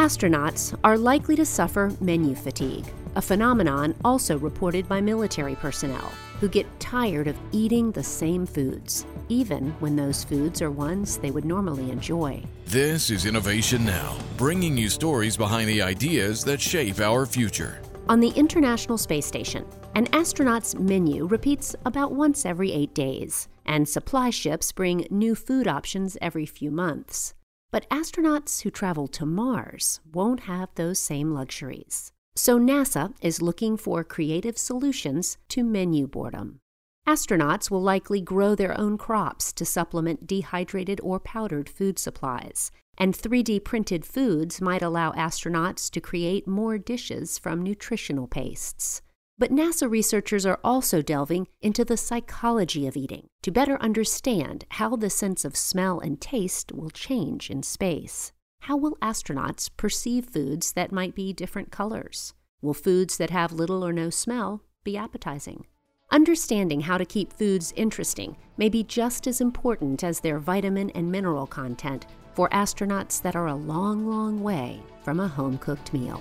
Astronauts are likely to suffer menu fatigue, a phenomenon also reported by military personnel who get tired of eating the same foods, even when those foods are ones they would normally enjoy. This is Innovation Now, bringing you stories behind the ideas that shape our future. On the International Space Station, an astronaut's menu repeats about once every eight days, and supply ships bring new food options every few months. But astronauts who travel to Mars won't have those same luxuries. So NASA is looking for creative solutions to menu boredom. Astronauts will likely grow their own crops to supplement dehydrated or powdered food supplies, and 3D printed foods might allow astronauts to create more dishes from nutritional pastes. But NASA researchers are also delving into the psychology of eating to better understand how the sense of smell and taste will change in space. How will astronauts perceive foods that might be different colors? Will foods that have little or no smell be appetizing? Understanding how to keep foods interesting may be just as important as their vitamin and mineral content for astronauts that are a long, long way from a home cooked meal.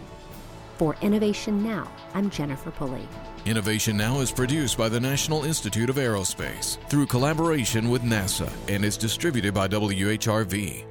For Innovation Now, I'm Jennifer Pulley. Innovation Now is produced by the National Institute of Aerospace through collaboration with NASA and is distributed by WHRV.